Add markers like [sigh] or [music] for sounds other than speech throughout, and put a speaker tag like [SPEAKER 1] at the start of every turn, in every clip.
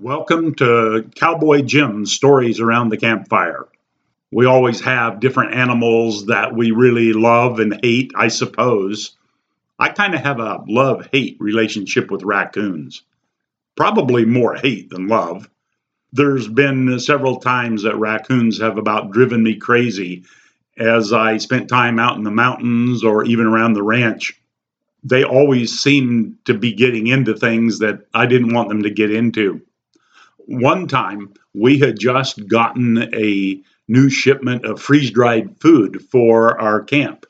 [SPEAKER 1] Welcome to Cowboy Jim's Stories Around the Campfire. We always have different animals that we really love and hate, I suppose. I kind of have a love hate relationship with raccoons. Probably more hate than love. There's been several times that raccoons have about driven me crazy as I spent time out in the mountains or even around the ranch. They always seem to be getting into things that I didn't want them to get into one time we had just gotten a new shipment of freeze dried food for our camp,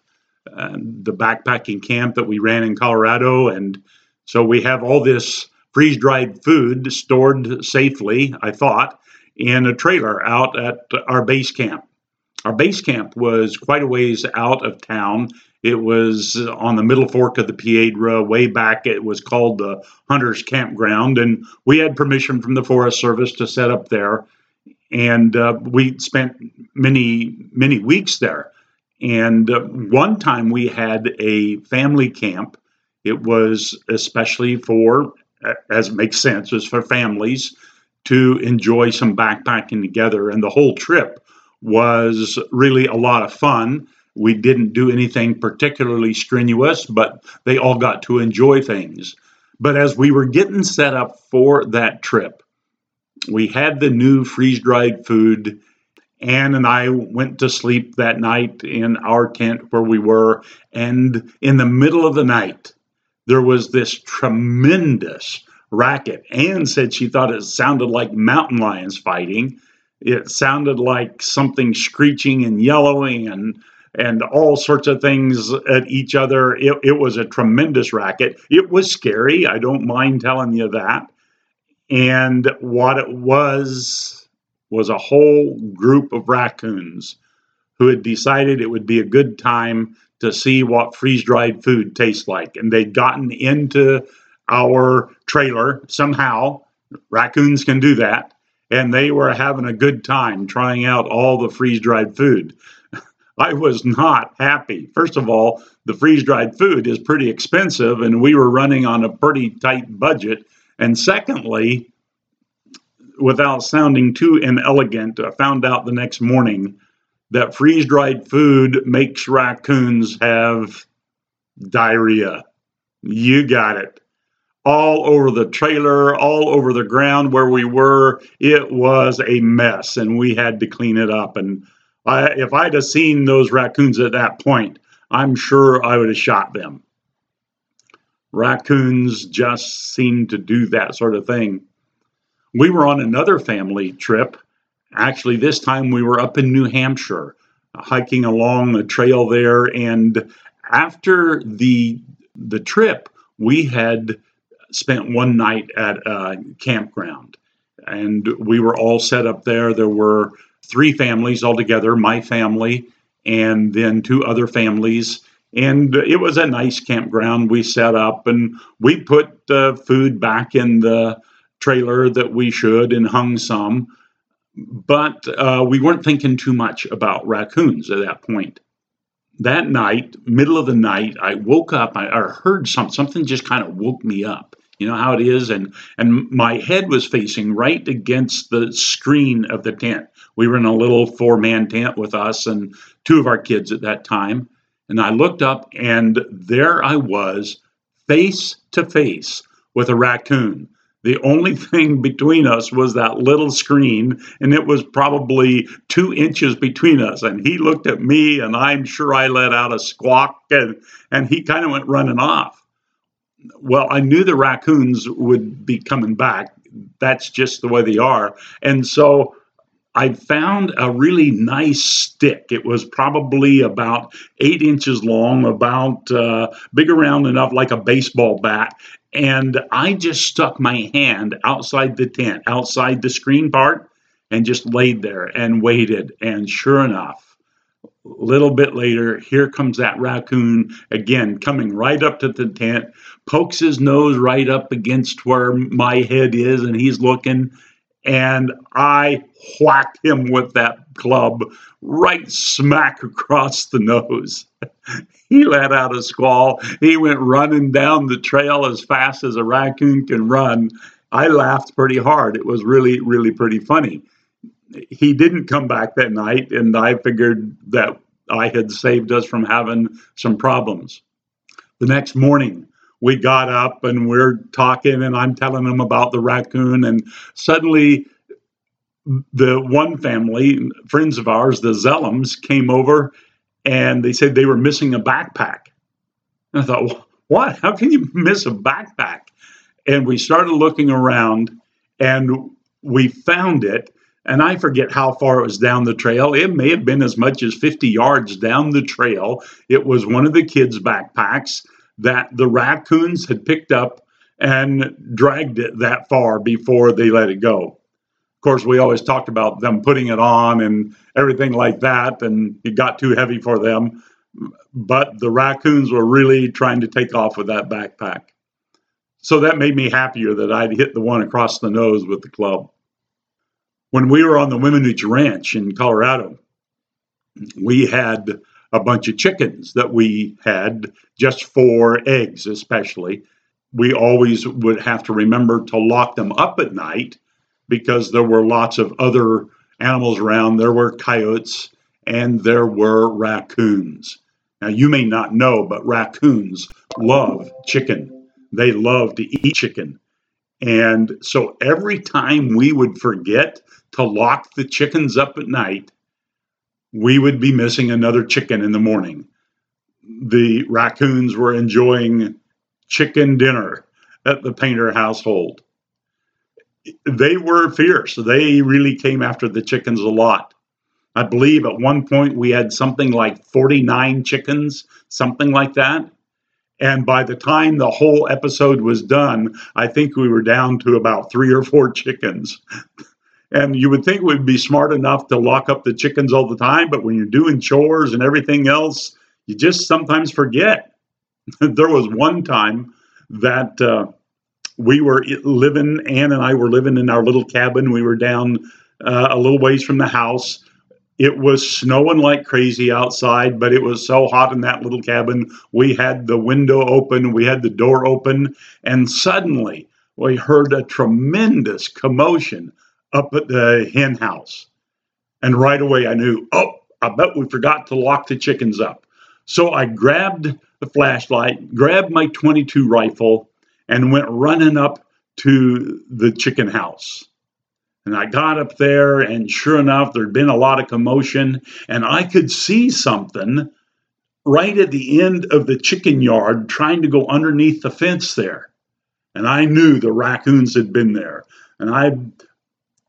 [SPEAKER 1] uh, the backpacking camp that we ran in Colorado. And so we have all this freeze dried food stored safely, I thought, in a trailer out at our base camp. Our base camp was quite a ways out of town it was on the middle fork of the Piedra way back. It was called the Hunters Campground, and we had permission from the Forest Service to set up there. And uh, we spent many, many weeks there. And uh, one time we had a family camp. It was especially for, as it makes sense, was for families to enjoy some backpacking together. And the whole trip was really a lot of fun we didn't do anything particularly strenuous, but they all got to enjoy things. But as we were getting set up for that trip, we had the new freeze dried food. Ann and I went to sleep that night in our tent where we were. And in the middle of the night, there was this tremendous racket. Ann said she thought it sounded like mountain lions fighting. It sounded like something screeching and yellowing and and all sorts of things at each other. It, it was a tremendous racket. It was scary. I don't mind telling you that. And what it was was a whole group of raccoons who had decided it would be a good time to see what freeze dried food tastes like. And they'd gotten into our trailer somehow. Raccoons can do that. And they were having a good time trying out all the freeze dried food. [laughs] I was not happy. First of all, the freeze dried food is pretty expensive, and we were running on a pretty tight budget. And secondly, without sounding too inelegant, I found out the next morning that freeze dried food makes raccoons have diarrhea. You got it. All over the trailer, all over the ground where we were, it was a mess, and we had to clean it up. And I, if I'd have seen those raccoons at that point, I'm sure I would have shot them. Raccoons just seem to do that sort of thing. We were on another family trip. Actually, this time we were up in New Hampshire, hiking along the trail there. And after the the trip, we had spent one night at a campground, and we were all set up there. There were three families altogether my family and then two other families. And it was a nice campground. We set up and we put uh, food back in the trailer that we should and hung some. But uh, we weren't thinking too much about raccoons at that point. That night middle of the night i woke up i, I heard something something just kind of woke me up you know how it is? And and my head was facing right against the screen of the tent. We were in a little four man tent with us and two of our kids at that time. And i looked up and there i was face to face with a raccoon. The only [laughs] thing between us was that little screen, and it was probably two inches between us. And he looked at me, and I'm sure I let out a squawk, and, and he kind of went running off well, I knew the raccoons would be coming back. That's just the way they are. And so I found a really nice stick. It was probably about eight inches long, about uh, big around enough like a baseball bat. And I just stuck my hand outside the tent, outside the screen part, and just laid there and waited. And sure enough, little bit later, here comes that raccoon again, coming right up to the tent, pokes his nose right up against where my head is, and he's looking. And I whacked him with that club right smack across the nose. [laughs] he let out a squall. He went running down the trail as fast as a raccoon can run. I laughed pretty hard. It was really, really pretty funny. He didn't come back that night, and I figured that I had saved us from having some problems. The next morning, we got up and we're talking, and I'm telling him about the raccoon, and suddenly the one family, friends of ours, the Zellums, came over and they said they were missing a backpack. And I thought, what? How can you miss a backpack? And we started looking around and we found it. And I forget how far it was down the trail. It may have been as much as 50 yards down the trail. It was one of the kids' backpacks that the raccoons had picked up and dragged it that far before they let it go. Of course, we always talked about them putting it on and everything like that, and it got too heavy for them. But the raccoons were really trying to take off with that backpack. So that made me happier that I'd hit the one across the nose with the club. When we were on the Weminuche Ranch in Colorado, we had a bunch of chickens that we had just for eggs, especially. We always would have to remember to lock them up at night because there were lots of other animals around. There were coyotes and there were raccoons. Now, you may not know, but raccoons love chicken. They love to eat chicken. And so every time we would forget to lock the chickens up at night, we would be missing another chicken in the morning. The raccoons were enjoying chicken dinner at the Painter household they were fierce. They really came after the chickens a lot. I believe at one point we had something like 49 chickens, something like that. And by the time the whole episode was done, I think we were down to about three or four chickens. and you would think we'd be smart enough to lock up the chickens all the time, but when you're doing chores and everything else, you just sometimes forget. [laughs] there was one time that uh, we were living, Ann and I were living in our little cabin. We were down uh, a little ways from the house. It was snowing like crazy outside, but it was so hot in that little cabin. We had the window open, we had the door open, and suddenly we heard a tremendous commotion up at the hen house. And right away I knew, oh, I bet we forgot to lock the chickens up. So I grabbed the flashlight, grabbed my 22 rifle, and went running up to the chicken house. And I got up there, and sure enough, there'd been a lot of commotion, and I could see something right at the end of the chicken yard trying to go underneath the fence there. And I knew the raccoons had been there. And I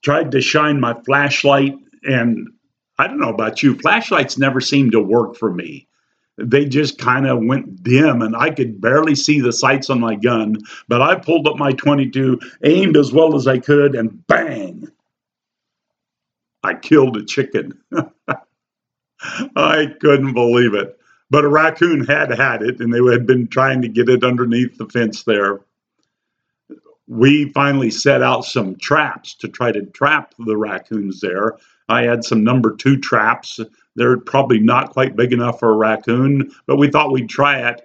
[SPEAKER 1] tried to shine my flashlight, and I don't know about you, flashlights never seem to work for me they just kind of went dim and I could barely see the sights on my gun. But I pulled up my 22, aimed as well as I could, and bang! I killed a chicken. [laughs] I couldn't believe it. But a raccoon had had it, and they had been trying to get it underneath the fence there. We finally set out some traps to try to trap the raccoons there. I had some number two traps they're probably not quite big enough for a raccoon, but we thought we'd try it.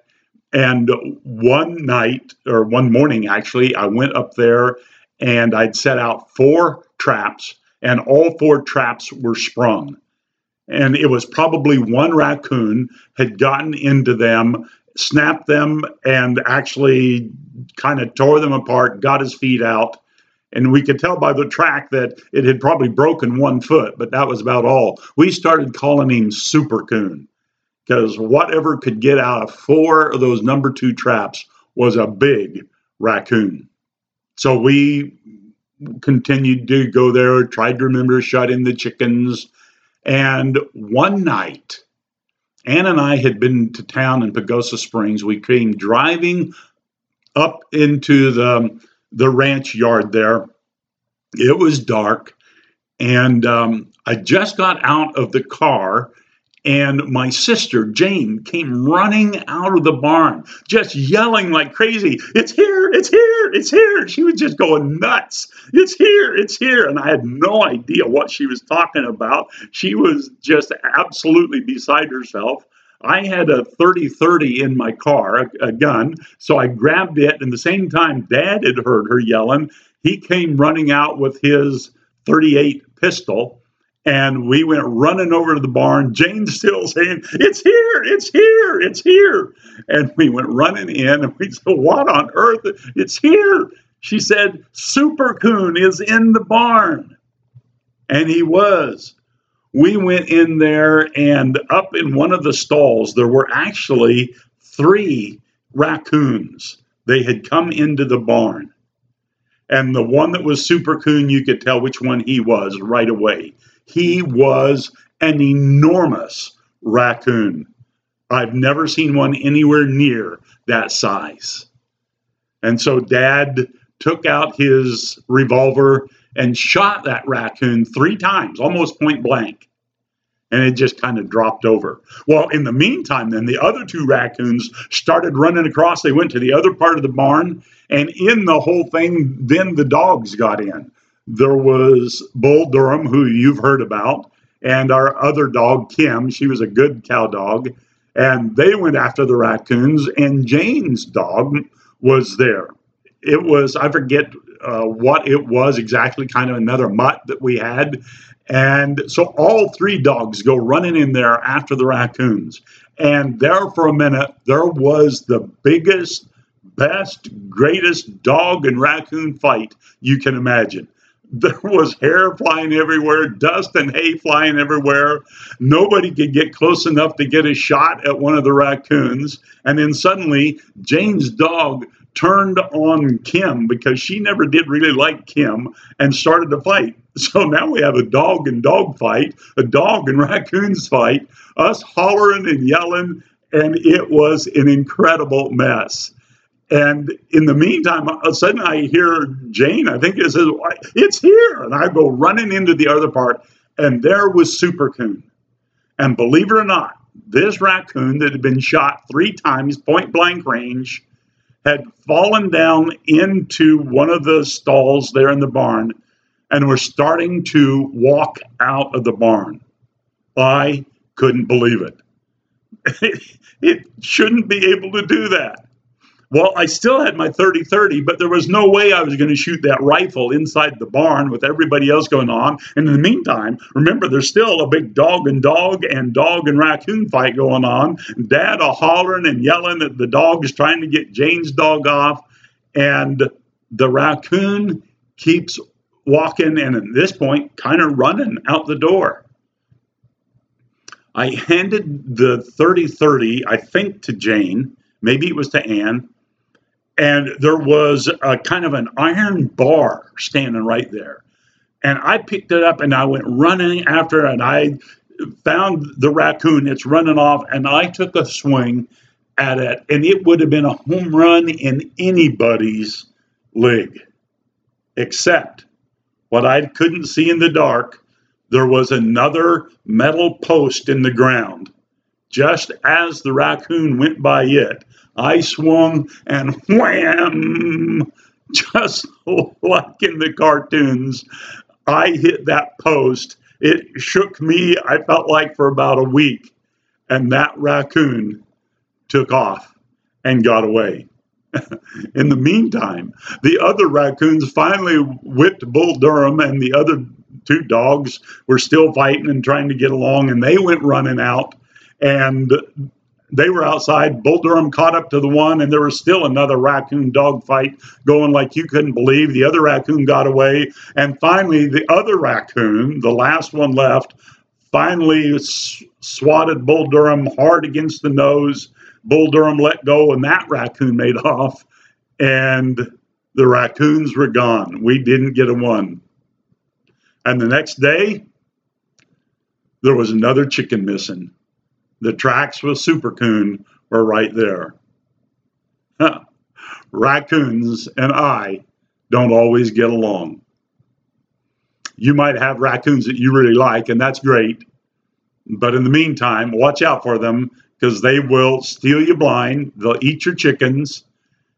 [SPEAKER 1] And one night, or one morning actually, I went up there and I'd set out four traps, and all four traps were sprung. And it was probably one raccoon had gotten into them, snapped them, and actually kind of tore them apart, got his feet out, and we could tell by the track that it had probably broken one foot, but that was about all. We started calling him Super Coon because whatever could get out of four of those number two traps was a big raccoon. So we continued to go there, tried to remember to shut in the chickens. And one night, Ann and I had been to town in Pagosa Springs. We came driving up into the the ranch yard there. It was dark, and um, I just got out of the car, and my sister Jane came running out of the barn, just yelling like crazy, It's here, it's here, it's here. She was just going nuts. It's here, it's here. And I had no idea what she was talking about. She was just absolutely beside herself. I had a 30 30 in my car, a, a, gun. So I grabbed it. And the same time, Dad had heard her yelling. he came running out with his 38 pistol and we went running over to the barn. Jane's still [laughs] saying, It's here, it's here, it's here. And we went running in and we said, What on earth? It's here. She said, Super Coon is in the barn. And he was. We went in there, and up in one of the stalls, there were actually three raccoons. They had come into the barn. And the one that was Super Coon, you could tell which one he was right away. He was an enormous raccoon. I've never seen one anywhere near that size. And so dad took out his revolver and shot that raccoon three times, almost point blank. And it just kind of dropped over. Well, in the meantime, then the other two raccoons started running across. They went to the other part of the barn. And in the whole thing, then the dogs got in. There was Bull Durham, who you've heard about, and our other dog, Kim. She was a good cow dog. And they went after the raccoons, and Jane's dog was there. It was, I forget uh, what it was exactly, kind of another mutt that we had. And so all three dogs go running in there after the raccoons. And there for a minute, there was the biggest, best, greatest dog and raccoon fight you can imagine. [laughs] There was hair flying everywhere, dust and hay flying everywhere. Nobody could get close enough to get a shot at one of the raccoons. And then suddenly, Jane's dog turned on Kim because she never did really like Kim and started to fight. [laughs] So now we have a dog and dog fight, a dog and [laughs] raccoons fight, us hollering and yelling, and it was an incredible mess. And in the meantime, all of a sudden I hear Jane, I think it says, It's here. And I go running into the other part, and there was Super Coon. And believe it or not, this raccoon that had been shot three times, point blank range, had fallen down into one of the stalls there in the barn and were starting to walk out of the barn. I couldn't believe it. [laughs] it shouldn't be able to do that. Well, I still had my 30 30, but there was no way I was going to shoot that rifle inside the barn with everybody else going on. And in the meantime, remember, there's still a big dog and dog and dog and raccoon fight going on. Dad a hollering and yelling that the dog is trying to get Jane's dog off. And the raccoon keeps walking and at this point, kind of running out the door. I handed the 30 30, I think, to Jane. Maybe it was to Ann and there was a kind of an iron bar standing right there. And I picked it up and I went running after it and I found the raccoon. It's running off and I took a swing at it and it would have been a home run in anybody's league, Except what I couldn't see in the dark, there was another metal post in the ground. Just as the raccoon went by it, I swung and wham, just [laughs] like in the cartoons, I hit that post. It shook me, I felt like, for about a week. And that raccoon took off and got away. [laughs] in the meantime, the other raccoons finally whipped Bull Durham, and the other two dogs were still fighting and trying to get along, and they went running out. And they were outside. Bull Durham caught up to the one, and there was still another raccoon dog fight going like you couldn't believe. The other raccoon got away. And finally, the other raccoon, the last one left, finally swatted Bull Durham hard against the nose. Bull Durham let go, and that raccoon made off. And the raccoons were gone. We didn't get a one. And the next day, there was another chicken missing. The tracks with Super Coon were right there. Raccoons and I don't always get along. You might have raccoons that you really like, and that's great. But in the meantime, watch out for them because they will steal you blind. They'll eat your chickens.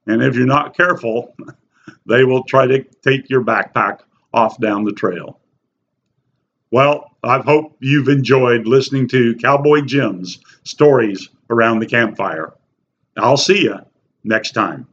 [SPEAKER 1] And if you're not careful, [laughs] they will try to take your backpack off down the trail. Well, I hope you've enjoyed listening to Cowboy Jim's stories around the campfire. I'll see you next time.